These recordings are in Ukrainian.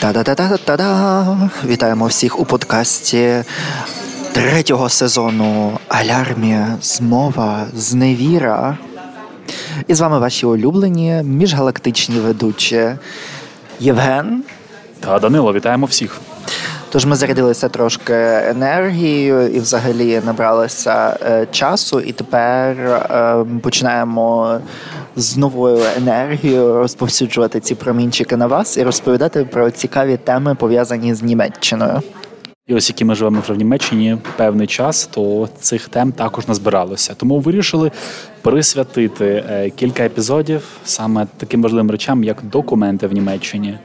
Та-да-да-да-да-да! Вітаємо всіх у подкасті третього сезону Алярмі, Змова, Зневіра. І з вами ваші улюблені міжгалактичні ведучі Євген. Та Данило, вітаємо всіх. Тож ми зарядилися трошки енергією і взагалі набралися е, часу, і тепер е, починаємо з новою енергією розповсюджувати ці промінчики на вас і розповідати про цікаві теми пов'язані з Німеччиною. І ось які ми живемо вже в Німеччині певний час, то цих тем також назбиралося. Тому вирішили присвятити е, кілька епізодів саме таким важливим речам, як документи в Німеччині.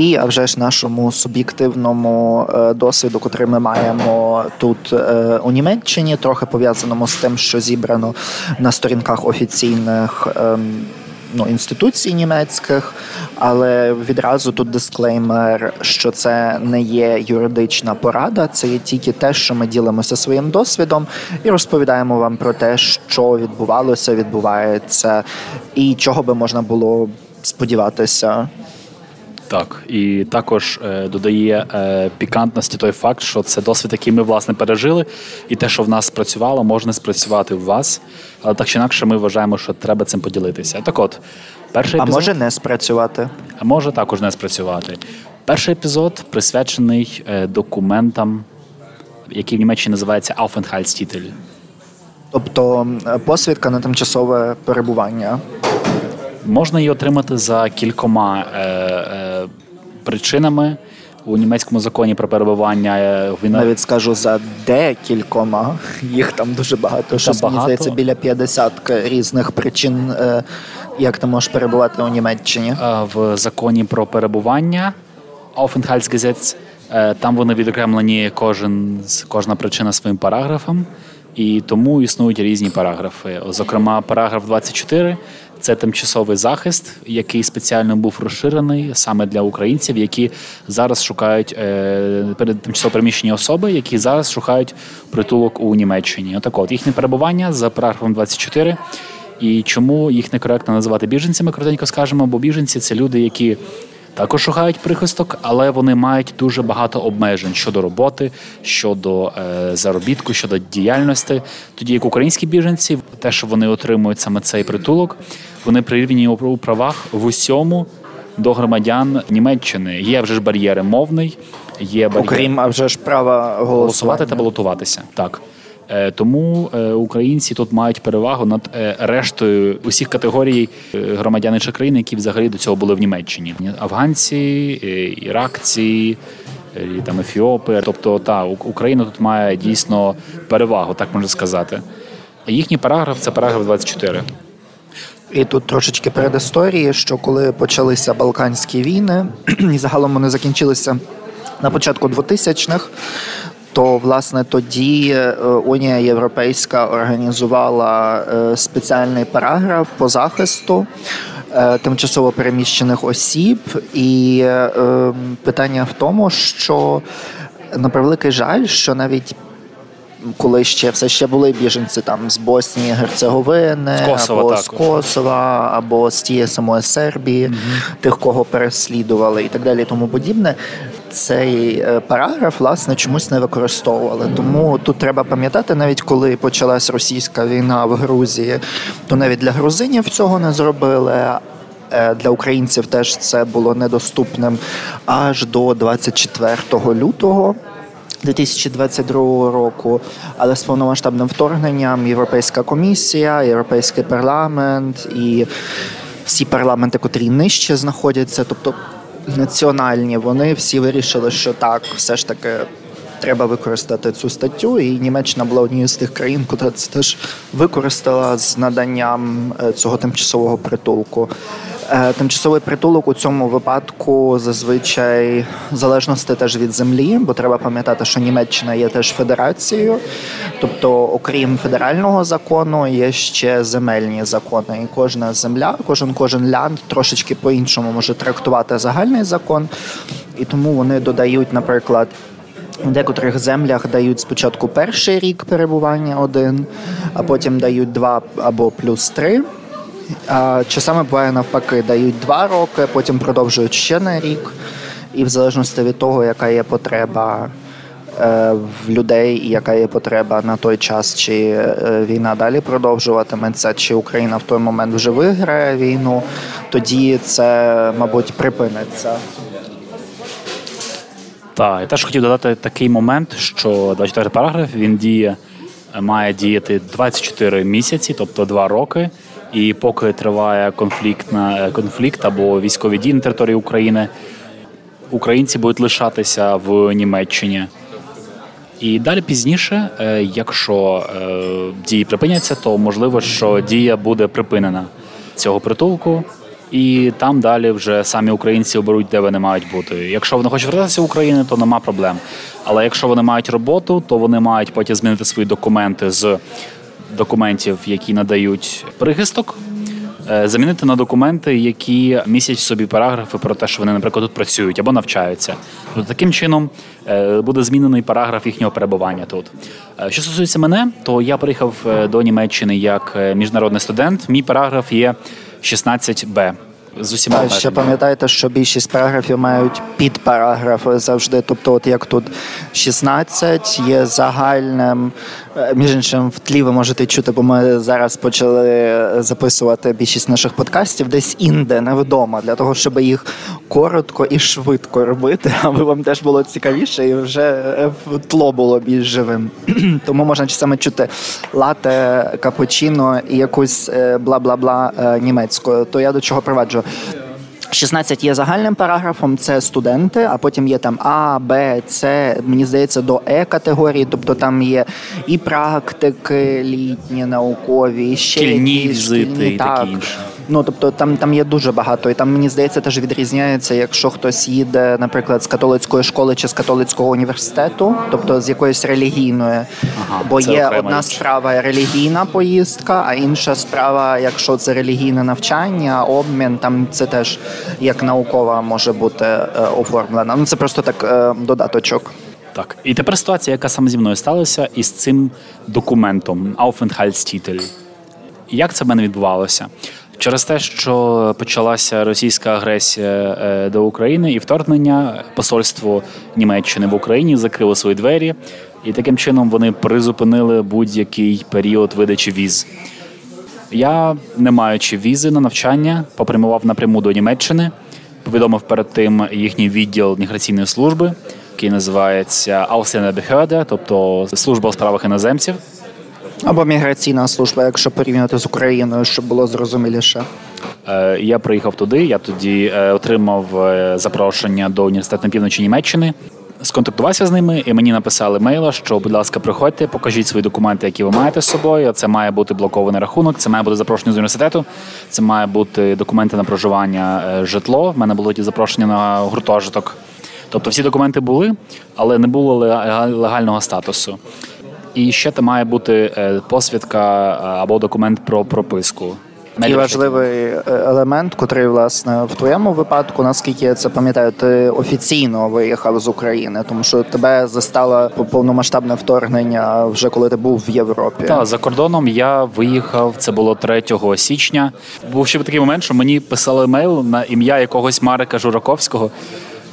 І а вже ж нашому суб'єктивному е, досвіду, котрий ми маємо тут е, у Німеччині, трохи пов'язаному з тим, що зібрано на сторінках офіційних. Ем, ну, інституцій німецьких, але відразу тут дисклеймер, що це не є юридична порада, це є тільки те, що ми ділимося своїм досвідом і розповідаємо вам про те, що відбувалося, відбувається, і чого би можна було сподіватися. Так, і також е, додає е, пікантності той факт, що це досвід, який ми власне пережили, і те, що в нас спрацювало, може спрацювати в вас. Але так чи інакше, ми вважаємо, що треба цим поділитися. Так, от перший епізод, а може не спрацювати, а може також не спрацювати. Перший епізод присвячений е, документам, які в Німеччині називаються Aufenthaltstitel. тобто е, посвідка на тимчасове перебування. Можна її отримати за кількома е, причинами у німецькому законі про перебування. Е, він навіть скажу за декількома. Їх там дуже багато. Що здається, біля 50 різних причин, е, як ти можеш перебувати у Німеччині. Е, в законі про перебування Aufenthaltsgesetz, там вони відокремлені кожен кожна причина своїм параграфом. І тому існують різні параграфи. Зокрема, параграф 24 це тимчасовий захист, який спеціально був розширений саме для українців, які зараз шукають е, тимчасово переміщені особи, які зараз шукають притулок у Німеччині. Отак от їхнє перебування за параграфом 24. І чому їх некоректно називати біженцями? Коротенько скажемо, бо біженці це люди, які також шукають прихисток, але вони мають дуже багато обмежень щодо роботи, щодо е, заробітку, щодо діяльності. Тоді як українські біженці, те, що вони отримують саме цей притулок, вони прирівняні у правах в усьому до громадян Німеччини. Є вже ж бар'єри мовний, є бар'єр... окрім а вже ж права голосувати та балотуватися. Так. Е, тому е, українці тут мають перевагу над е, рештою усіх категорій громадян інших країн, які взагалі до цього були в Німеччині. Афганці, іракці, і там ефіопи. Тобто, та Україна тут має дійсно перевагу, так можна сказати. Їхній параграф це параграф 24. І тут трошечки передісторії, що коли почалися Балканські війни, і загалом вони закінчилися на початку 2000-х, то власне тоді е, Унія Європейська організувала е, спеціальний параграф по захисту е, тимчасово переміщених осіб, і питання в тому, що на превеликий жаль, що навіть коли ще все ще були біженці там з Боснії, Герцеговини, з Косова, або також. з Косова, або з тієї самої Сербії, угу. тих, кого переслідували, і так далі, і тому подібне цей е, параграф власне чомусь не використовували. Тому тут треба пам'ятати, навіть коли почалась російська війна в Грузії, то навіть для грузинів цього не зробили. Е, для українців теж це було недоступним аж до 24 лютого. 2022 року, але з повномасштабним вторгненням Європейська комісія, Європейський парламент і всі парламенти, котрі нижче знаходяться, тобто національні, вони всі вирішили, що так, все ж таки. Треба використати цю статтю, і Німеччина була однією з тих країн, яка це теж використала з наданням е, цього тимчасового притулку. Е, тимчасовий притулок у цьому випадку зазвичай залежності теж від землі, бо треба пам'ятати, що Німеччина є теж федерацією, тобто, окрім федерального закону, є ще земельні закони. І кожна земля, кожен кожен лянд трошечки по-іншому може трактувати загальний закон, і тому вони додають, наприклад. В декотрих землях дають спочатку перший рік перебування один, а потім дають два або плюс три. Часами буває навпаки, дають два роки, потім продовжують ще на рік і в залежності від того, яка є потреба. Е, в людей, і яка є потреба на той час, чи е, війна далі продовжуватиметься, чи Україна в той момент вже виграє війну, тоді це, мабуть, припиниться. Так, я теж хотів додати такий момент, що 24 параграф він діє, має діяти 24 місяці, тобто 2 роки. І поки триває конфлікт на конфлікт або військові дії на території України, українці будуть лишатися в Німеччині. І далі пізніше, е, якщо е, дії припиняться, то можливо, що дія буде припинена цього притулку, і там далі вже самі українці оберуть, де вони мають бути. Якщо вони хочуть вертатися в Україну, то нема проблем. Але якщо вони мають роботу, то вони мають потім змінити свої документи з документів, які надають прихисток. Е, замінити на документи, які містять в собі параграфи про те, що вони, наприклад, тут працюють або навчаються. Тобто таким чином е, буде змінений параграф їхнього перебування тут. Е, що стосується мене, то я приїхав до Німеччини як міжнародний студент. Мій параграф є 16Б з усіма а, ще пам'ятаєте, що більшість параграфів мають підпараграфи завжди. Тобто, от як тут 16 є загальним. Е, між іншим, в тлі ви можете чути, бо ми зараз почали записувати більшість наших подкастів десь інде, невдома, для того, щоб їх коротко і швидко робити, аби вам теж було цікавіше і вже е, тло було більш живим. Тому можна саме чути лате, капучино і якусь е, бла-бла-бла німецькою. То я до чого проваджу? Що 16 є загальним параграфом, це студенти, а потім є там А, Б, С, мені здається, до Е категорії, тобто там є і практики літні, наукові, і ще шкільні візити і такі інше. Ну тобто там там є дуже багато, і там мені здається, теж відрізняється, якщо хтось їде, наприклад, з католицької школи чи з католицького університету, тобто з якоїсь релігійної, ага, бо є одна справа релігійна поїздка, а інша справа, якщо це релігійне навчання, обмін, там це теж як наукова може бути е, оформлена. Ну це просто так е, додаточок. Так, і тепер ситуація, яка саме зі мною сталася, із цим документом Aufenthaltstitel. Як це в мене відбувалося? Через те, що почалася російська агресія е, до України і вторгнення, посольство Німеччини в Україні закрило свої двері, і таким чином вони призупинили будь-який період видачі віз. Я, не маючи візи на навчання, попрямував напряму до Німеччини, повідомив перед тим їхній відділ міграційної служби, який називається Ausländerbehörde, тобто служба у справах іноземців. Або міграційна служба, якщо порівняти з Україною, щоб було зрозуміліше. Е, я приїхав туди. Я тоді е, отримав е, запрошення до університету на півночі Німеччини. Сконтактувався з ними, і мені написали мейла, що, будь ласка, приходьте, покажіть свої документи, які ви маєте з собою. Це має бути блокований рахунок, це має бути запрошення з університету, це має бути документи на проживання, житло. В мене було ті запрошення на гуртожиток. Тобто всі документи були, але не було легального статусу. І ще там має бути е, посвідка е, або документ про прописку. І важливий е, елемент, котрий власне в твоєму випадку, наскільки я це пам'ятаю, ти офіційно виїхав з України, тому що тебе застало повномасштабне вторгнення вже коли ти був в Європі. Так, за кордоном я виїхав. Це було 3 січня. Був ще такий момент, що мені писали мейл на ім'я якогось Марика Жураковського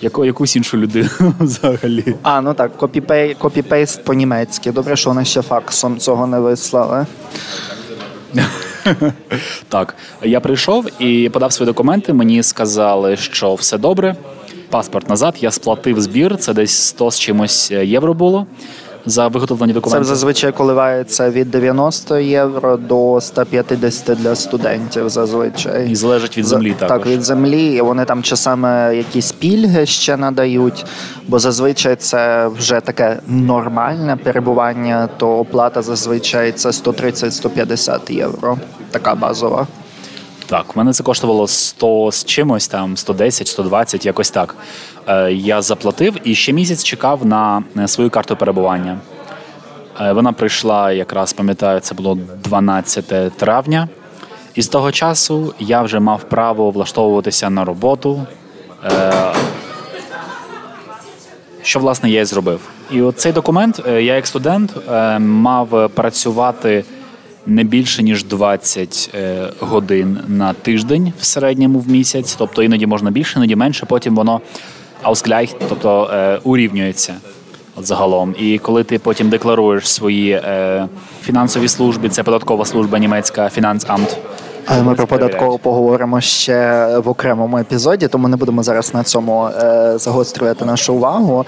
яку, якусь іншу людину взагалі. А, ну так, копіпей, копіпейст по-німецьки. Добре, що вони ще факсом цього не вислали. Так, я прийшов і подав свої документи. Мені сказали, що все добре. Паспорт назад, я сплатив збір, це десь 100 з чимось євро було за виготовлені документи? Це зазвичай коливається від 90 євро до 150 для студентів. Зазвичай і залежить від землі. Так, також. від землі. І Вони там часами якісь пільги ще надають, бо зазвичай це вже таке нормальне перебування. То оплата зазвичай це 130-150 євро. Така базова. Так, в мене це коштувало 100 з чимось, там 110, 120, якось так. Е, я заплатив і ще місяць чекав на е, свою карту перебування. Е, вона прийшла, якраз пам'ятаю, це було 12 травня. І з того часу я вже мав право влаштовуватися на роботу. Що, власне, я і зробив. І от цей документ, я як студент мав працювати не більше ніж 20 годин на тиждень в середньому в місяць. Тобто іноді можна більше, іноді менше. Потім воно ausgleich, тобто е, урівнюється загалом. І коли ти потім декларуєш свої е, фінансові служби, це податкова служба німецька, Фінансамт. Але ми про податкову поговоримо ще в окремому епізоді, тому не будемо зараз на цьому е, загострювати нашу увагу.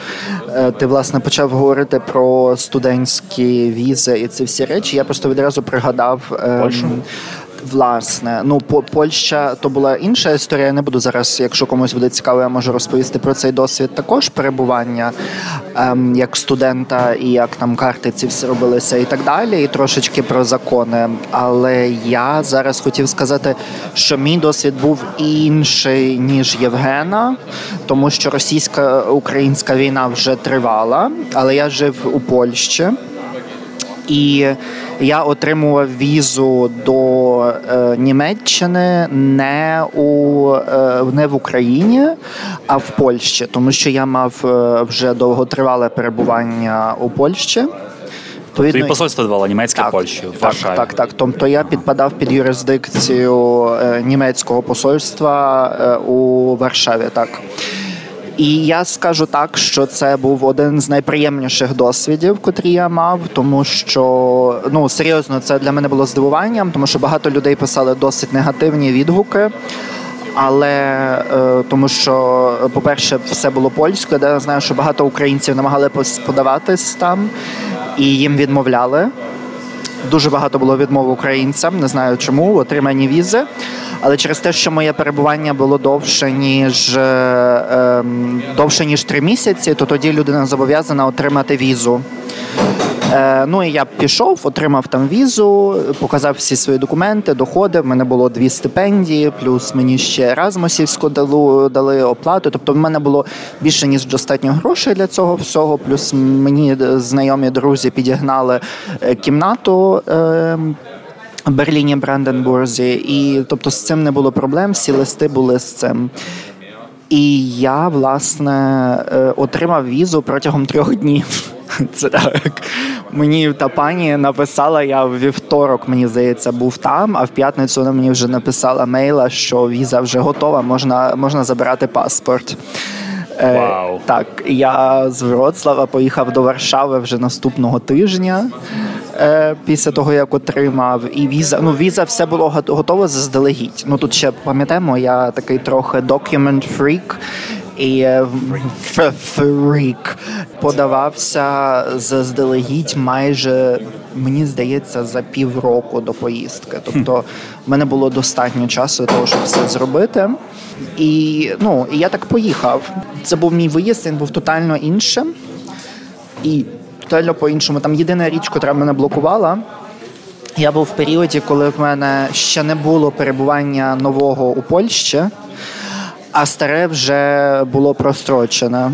Е, ти власне почав говорити про студентські візи і ці всі речі. Я просто відразу пригадав. Е, Польщу? Власне, ну по Польща то була інша історія. Я не буду зараз, якщо комусь буде цікаво, я можу розповісти про цей досвід також перебування ем, як студента і як там карти ці всі робилися і так далі, і трошечки про закони. Але я зараз хотів сказати, що мій досвід був інший ніж Євгена, тому що російська-українська війна вже тривала, але я жив у Польщі. І я отримував візу до е, Німеччини не у е, не в Україні, а в Польщі, тому що я мав е, вже довготривале перебування у Польщі. Тобі посольство давало німецьке так, Польщі так, Варшаві. Так, так. Тобто я підпадав під юрисдикцію е, німецького посольства е, у Варшаві. Так. І я скажу так, що це був один з найприємніших досвідів, котрі я мав, тому що ну серйозно це для мене було здивуванням, тому що багато людей писали досить негативні відгуки. Але е, тому, що, по-перше, все було польською, де я знаю, що багато українців намагали подаватись там і їм відмовляли. Дуже багато було відмов українцям, не знаю чому, отримані візи. Але через те, що моє перебування було довше ніж е, е, довше ніж три місяці, то тоді людина зобов'язана отримати візу. Е, Ну і я пішов, отримав там візу, показав всі свої документи, доходи. В мене було дві стипендії, плюс мені ще Еразмусівську дали, дали оплату. Тобто в мене було більше ніж достатньо грошей для цього всього. Плюс мені знайомі друзі підігнали е, кімнату. Е, Берліні Бранденбурзі, і тобто з цим не було проблем, всі листи були з цим. І я, власне, е, отримав візу протягом трьох днів. Це так. Мені та пані написала, я в вівторок, мені здається, був там, а в п'ятницю вона мені вже написала мейла, що віза вже готова, можна, можна забирати паспорт. Wow. Е, так, я з Вроцлава поїхав до Варшави вже наступного тижня. Е, після того, як отримав, і віза, ну віза все було готово заздалегідь. Ну тут ще пам'ятаємо, я такий трохи document freak, і е, фрік подавався заздалегідь майже, мені здається, за півроку до поїздки. Тобто в мене було достатньо часу для того, щоб все зробити. І ну, я так поїхав. Це був мій виїзд, він був тотально іншим. І тотально по-іншому. Там єдина річ, яка мене блокувала. Я був в періоді, коли в мене ще не було перебування нового у Польщі а старе вже було прострочене.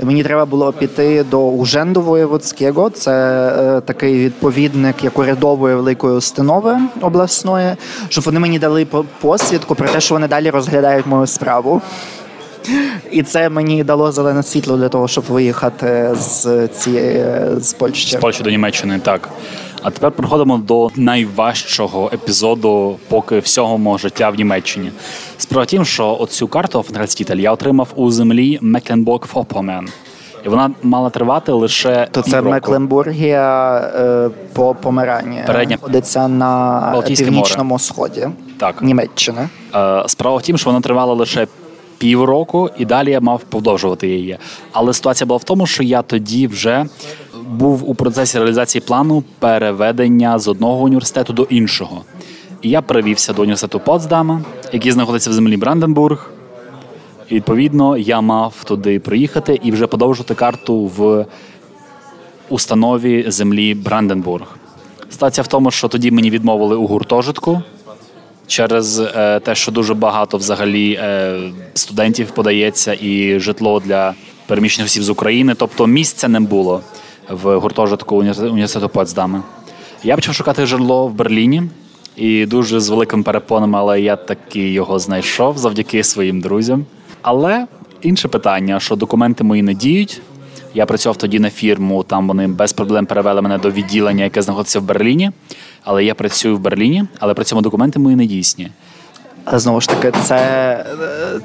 Мені треба було піти до Уженду Воєводського, це е, такий відповідник як урядової великої установи обласної, щоб вони мені дали посвідку про те, що вони далі розглядають мою справу. І це мені дало зелене світло для того, щоб виїхати з цієї з Польщі. З Польщі до Німеччини, так. А тепер переходимо до найважчого епізоду поки всього мого життя в Німеччині. Справа тім, що оцю карту Офенградстітель я отримав у землі мекленбург фопомен І вона мала тривати лише то це Мекленбургія е, по Померані Передня знаходиться на Балтійське північному море. сході так. Німеччини. Е, справа в тім, що вона тривала лише півроку, і далі я мав продовжувати її. Але ситуація була в тому, що я тоді вже був у процесі реалізації плану переведення з одного університету до іншого. І я перевівся до університету Потсдама, який знаходиться в землі Бранденбург. І відповідно я мав туди приїхати і вже подовжувати карту в установі землі Бранденбург. Ситуація в тому, що тоді мені відмовили у гуртожитку через е, те, що дуже багато взагалі е, студентів подається і житло для переміщених осіб з України. Тобто місця не було в гуртожитку університету Потсдами. Я почав шукати житло в Берліні і дуже з великим перепоном, але я таки його знайшов завдяки своїм друзям. Але інше питання, що документи мої не діють. Я працював тоді на фірму, там вони без проблем перевели мене до відділення, яке знаходиться в Берліні. Але я працюю в Берліні, але при цьому документи мої не дійсні. Знову ж таки, це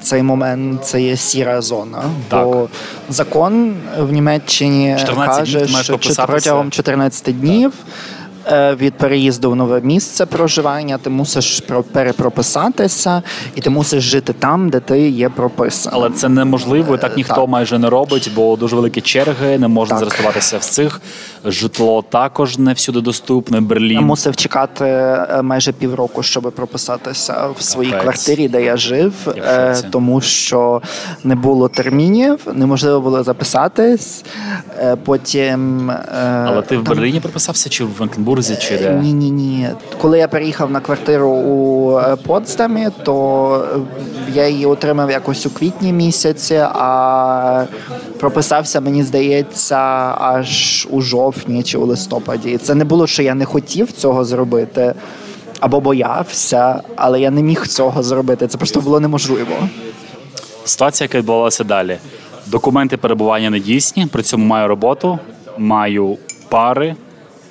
цей момент це є сіра зона. Так. Бо закон в Німеччині каже, що протягом 14 днів. е, Від переїзду в нове місце проживання ти мусиш про- перепрописатися, і ти мусиш жити там, де ти є прописаний. Але це неможливо, і так ніхто так. майже не робить, бо дуже великі черги, не можна зареєструватися в цих. Житло також не всюди доступне. Я Берлін. мусив чекати е, майже півроку, щоб прописатися в своїй Капець. квартирі, де я жив, Я е, тому що не було термінів, неможливо було записатись. Е, Потім е, Але ти в Берліні прописався чи в Ванкенбурзі, чи де? Ні, ні, ні. Коли я переїхав на квартиру у е, Потсдамі, то е, я її отримав якось у квітні місяці, а прописався, мені здається, аж у жовтні чи у листопаді. І це не було, що я не хотів цього зробити. Або боявся, але я не міг цього зробити. Це просто було неможливо. Ситуація, яка відбувалася далі. Документи перебування не дійсні, при цьому маю роботу, маю пари,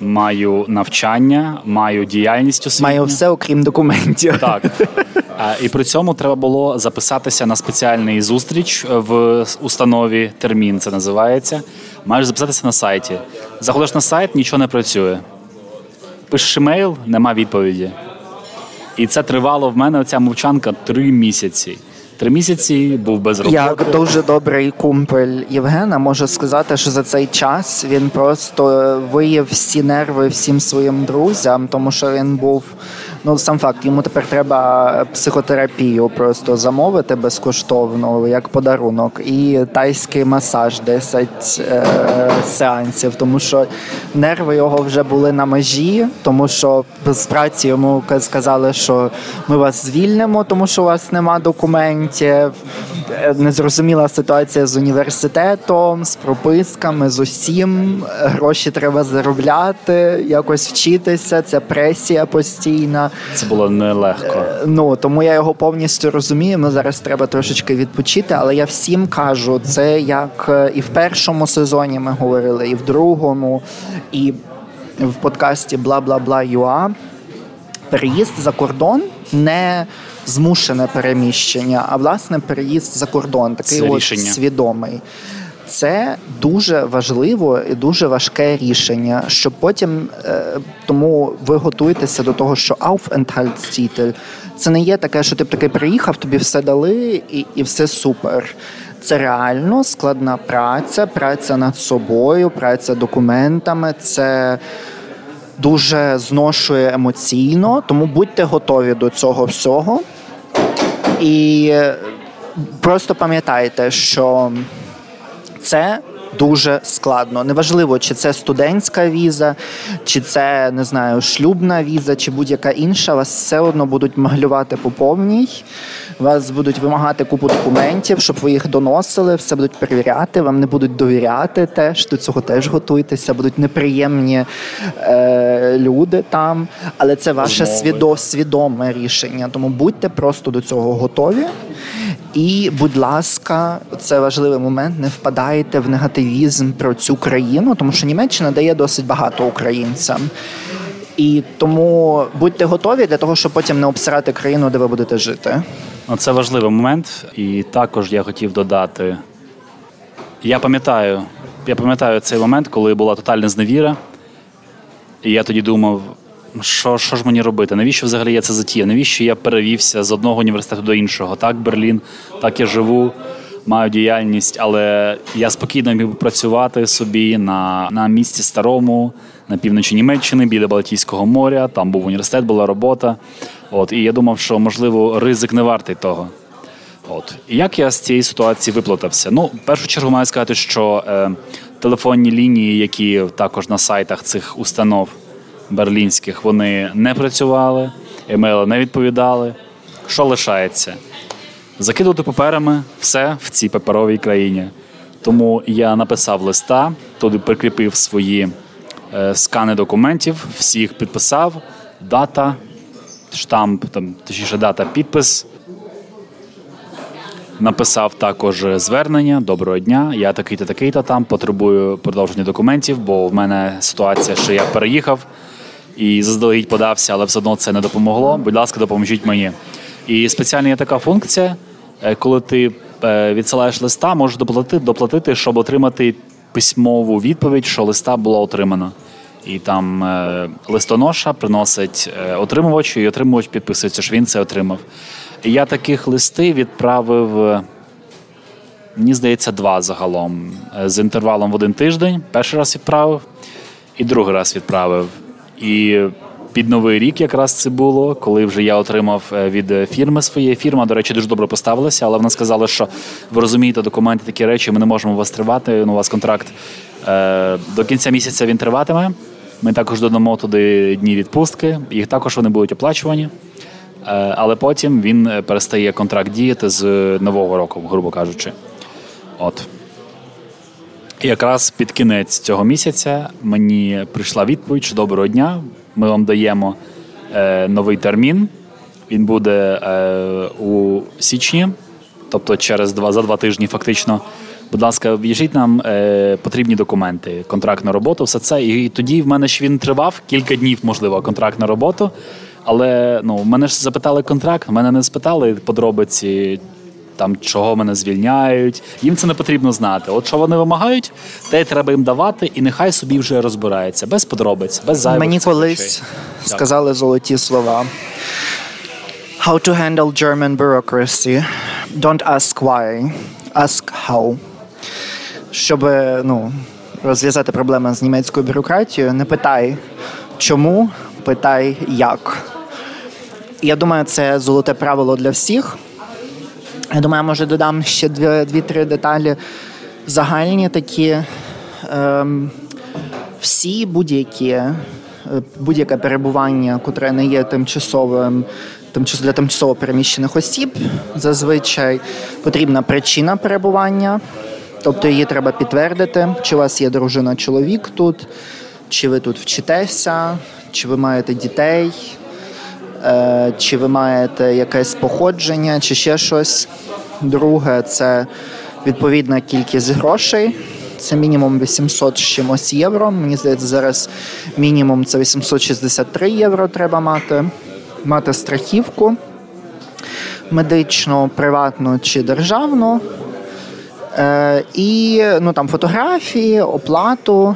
маю навчання, маю діяльність освітню. Маю все, окрім документів. Так. І при цьому треба було записатися на спеціальний зустріч в установі. Термін це називається. Маєш записатися на сайті. Заходиш на сайт, нічого не працює. Пишеш емейл, нема відповіді. І це тривало в мене оця мовчанка три місяці. Три місяці був без роботи. Як дуже добрий кумпель Євгена може сказати, що за цей час він просто виїв всі нерви всім своїм друзям, тому що він був. Ну, сам факт, йому тепер треба психотерапію просто замовити безкоштовно, як подарунок, і тайський масаж 10 е, сеансів, тому що нерви його вже були на межі, тому що з праці йому сказали, що ми вас звільнимо, тому що у вас нема документів. Е, Незрозуміла ситуація з університетом, з прописками, з усім. Гроші треба заробляти, якось вчитися. Ця пресія постійна. Це було нелегко. Ну тому я його повністю розумію. Ми зараз треба трошечки відпочити, але я всім кажу, це як е, і в першому сезоні ми говорили, і в другому, і в подкасті бла бла бла юа. Переїзд за кордон не змушене переміщення, а власне переїзд за кордон, такий Це от рішення. свідомий. Це дуже важливо і дуже важке рішення, щоб потім е, тому ви готуєтеся до того, що Aufenthaltstitel – це не є таке, що ти таки приїхав, тобі все дали і, і все супер. Це реально складна праця, праця над собою, праця документами. Це дуже зношує емоційно, тому будьте готові до цього всього. І е, просто пам'ятайте, що це дуже складно. Неважливо, чи це студентська віза, чи це не знаю, шлюбна віза, чи будь-яка інша. Вас все одно будуть маглювати по повній. Вас будуть вимагати купу документів, щоб ви їх доносили, все будуть перевіряти, вам не будуть довіряти теж. До цього теж готуйтеся, будуть неприємні е, люди там. Але це ваше свідо, свідоме рішення. Тому будьте просто до цього готові. І, будь ласка, це важливий момент. Не впадайте в негативізм про цю країну, тому що Німеччина дає досить багато українцям. І тому будьте готові для того, щоб потім не обсирати країну, де ви будете жити. Ну, Це важливий момент, і також я хотів додати. Я пам'ятаю, я пам'ятаю цей момент, коли була тотальна зневіра. І я тоді думав, що, що ж мені робити? Навіщо взагалі я це затіяв? Навіщо я перевівся з одного університету до іншого? Так, Берлін, так я живу, маю діяльність, але я спокійно міг працювати собі на, на місці старому, на півночі Німеччини, біля Балтійського моря. Там був університет, була робота. От, і я думав, що можливо ризик не вартий того. От як я з цієї ситуації виплутався? Ну, в першу чергу маю сказати, що е, телефонні лінії, які також на сайтах цих установ берлінських, вони не працювали, емейли не відповідали. Що лишається? Закидувати паперами все в цій паперовій країні. Тому я написав листа, туди прикріпив свої е, скани документів, всіх підписав, дата, штамп, там, точніше, дата, підпис. Написав також звернення. Доброго дня. Я такий-то, такий-то там потребую продовження документів, бо в мене ситуація, що я переїхав і заздалегідь подався, але все одно це не допомогло. Будь ласка, допоможіть мені. І спеціальна є така функція, е, коли ти е, відсилаєш листа, можеш доплатити, доплатити, щоб отримати письмову відповідь, що листа було отримано. І там е, листоноша приносить е, отримувачу, і отримувач підписується, що він це отримав. Я таких листи відправив, мені здається, два загалом. З інтервалом в один тиждень. Перший раз відправив, і другий раз відправив. І під новий рік якраз це було, коли вже я отримав е, від е, фірми своєї. Фірма, до речі, дуже добре поставилася, але вона сказала, що ви розумієте, документи такі речі, ми не можемо вас тривати. Ну, у вас контракт е, до кінця місяця він триватиме. Ми також додамо туди дні відпустки, їх також вони будуть оплачувані. Е, але потім він е, перестає контракт діяти з нового року, грубо кажучи. От. Якраз під кінець цього місяця мені прийшла відповідь, що доброго дня. Ми вам даємо е, новий термін. Він буде е, у січні, тобто через два за два тижні, фактично. Будь ласка, в'їжджіть нам е, потрібні документи, контракт на роботу, все це. І тоді в мене ж він тривав кілька днів, можливо, контракт на роботу. Але ну, мене ж запитали контракт, мене не спитали подробиці, там чого мене звільняють. Їм це не потрібно знати. От що вони вимагають, те й треба їм давати, і нехай собі вже розбирається без подробиць, без зайвих Мені колись речей. сказали золоті слова. How to handle German bureaucracy. Don't ask why, ask how. Щоб ну, розв'язати проблеми з німецькою бюрократією, не питай чому, питай як. Я думаю, це золоте правило для всіх. Я думаю, може додам ще дві- дві-три деталі загальні такі. Ем, всі будь-які е, будь-яке перебування, котре не є тимчасовим, тимчас для тимчасово переміщених осіб, зазвичай потрібна причина перебування, тобто її треба підтвердити, чи у вас є дружина, чоловік тут, чи ви тут вчитеся, чи ви маєте дітей, чи ви маєте якесь походження, чи ще щось. Друге, це відповідна кількість грошей. Це мінімум 800 з чимось євро. Мені здається, зараз мінімум це 863 євро треба мати. Мати страхівку медичну, приватну чи державну. Е, і ну, там, фотографії, оплату.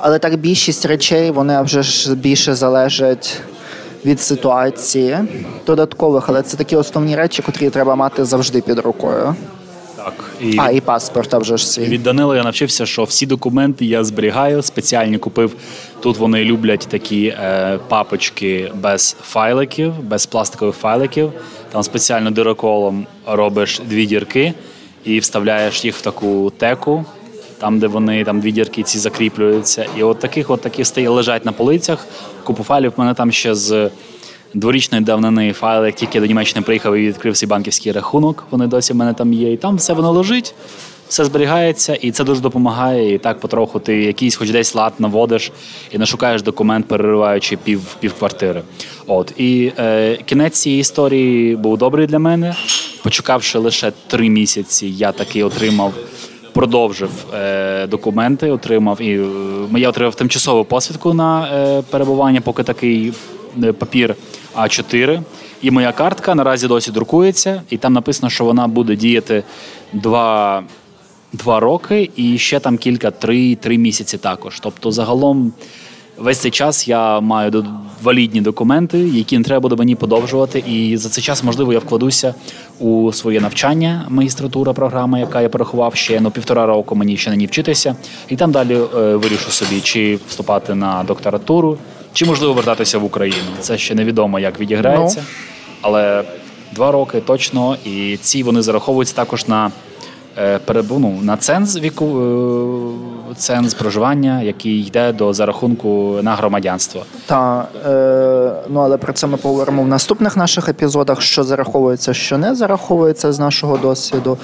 Але так більшість речей вони вже ж більше залежать від ситуації додаткових, але це такі основні речі, котрі треба мати завжди під рукою. Так. І А, і паспорт, а вже ж свій. Від Данила я навчився, що всі документи я зберігаю, спеціальні купив. Тут вони люблять такі е, папочки без файликів, без пластикових файликів. Там спеціально дироколом робиш дві дірки і вставляєш їх в таку теку, там, де вони там дві дірки ці закріплюються. І от таких от такі стає лежать на полицях. Купу файлів в мене там ще з дворічної давнини файли, як тільки до Німеччини приїхав і відкрив свій банківський рахунок, вони досі в мене там є. І там все воно лежить, все зберігається, і це дуже допомагає. І так потроху ти якийсь хоч десь лад наводиш і не шукаєш документ, перериваючи пів, пів квартири. От. І е, кінець цієї історії був добрий для мене. Почекавши лише три місяці, я таки отримав. Продовжив е, документи, отримав і е, я отримав тимчасову посвідку на е, перебування, поки такий е, папір А4. І моя картка наразі досі друкується, і там написано, що вона буде діяти два, два роки і ще там кілька, три, три місяці також. Тобто, загалом весь цей час я маю валідні документи, які не треба буде мені подовжувати. І за цей час, можливо, я вкладуся у своє навчання, магістратура програма, яка я порахував ще ну, півтора року мені ще на ній вчитися. І там далі е, вирішу собі, чи вступати на докторатуру, чи можливо вертатися в Україну. Це ще невідомо, як відіграється. Але два роки точно, і ці вони зараховуються також на ну, на ценз віку, е, ценз проживання, який йде до зарахунку на громадянство. Та, е, ну але про це ми поговоримо в наступних наших епізодах, що зараховується, що не зараховується з нашого досвіду.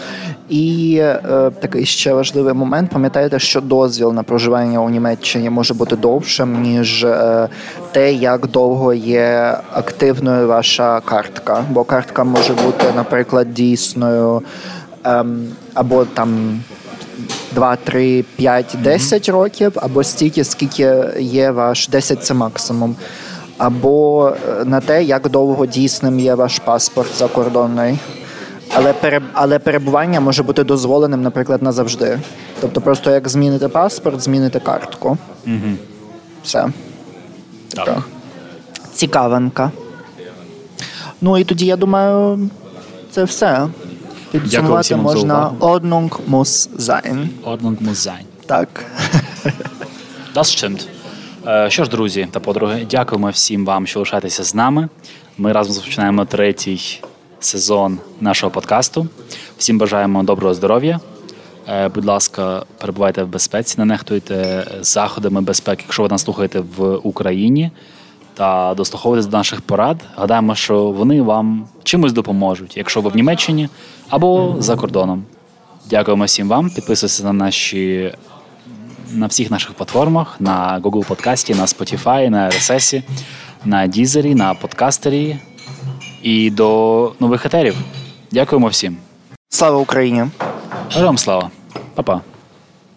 І е, такий ще важливий момент. Пам'ятаєте, що дозвіл на проживання у Німеччині може бути довшим, ніж е, те, як довго є активною ваша картка. Бо картка може бути, наприклад, дійсною або там 2, 3, 5, 10 років, або стільки, скільки є ваш 10 це максимум. або е, на те, як довго дійсним є ваш паспорт закордонний. Але але перебування може бути дозволеним, наприклад, назавжди. Тобто, просто як зміните паспорт, зміните картку. Угу. Все. Така. Так. Цікавинка. Ну і тоді, я думаю, це все. Підсумувати можна. Ordnung muss sein. Ordnung muss sein. Так. Das stimmt. Е, Що ж, друзі та подруги, дякуємо всім вам, що лишаєтеся з нами. Ми разом розпочинаємо третій сезон нашого подкасту. Всім бажаємо доброго здоров'я. Е, Будь ласка, перебувайте в безпеці, не нехтуйте заходами безпеки, якщо ви нас слухаєте в Україні, та дослуховуйтесь до наших порад. Гадаємо, що вони вам чимось допоможуть, якщо ви в Німеччині або за кордоном. Дякуємо всім вам. Підписуйтесь на наші на всіх наших платформах: на Google подкасті, на Spotify, на RSS, на Deezer, на подкастері і до нових етерів. Дякуємо всім. Слава Україні! Героям слава. Па-па.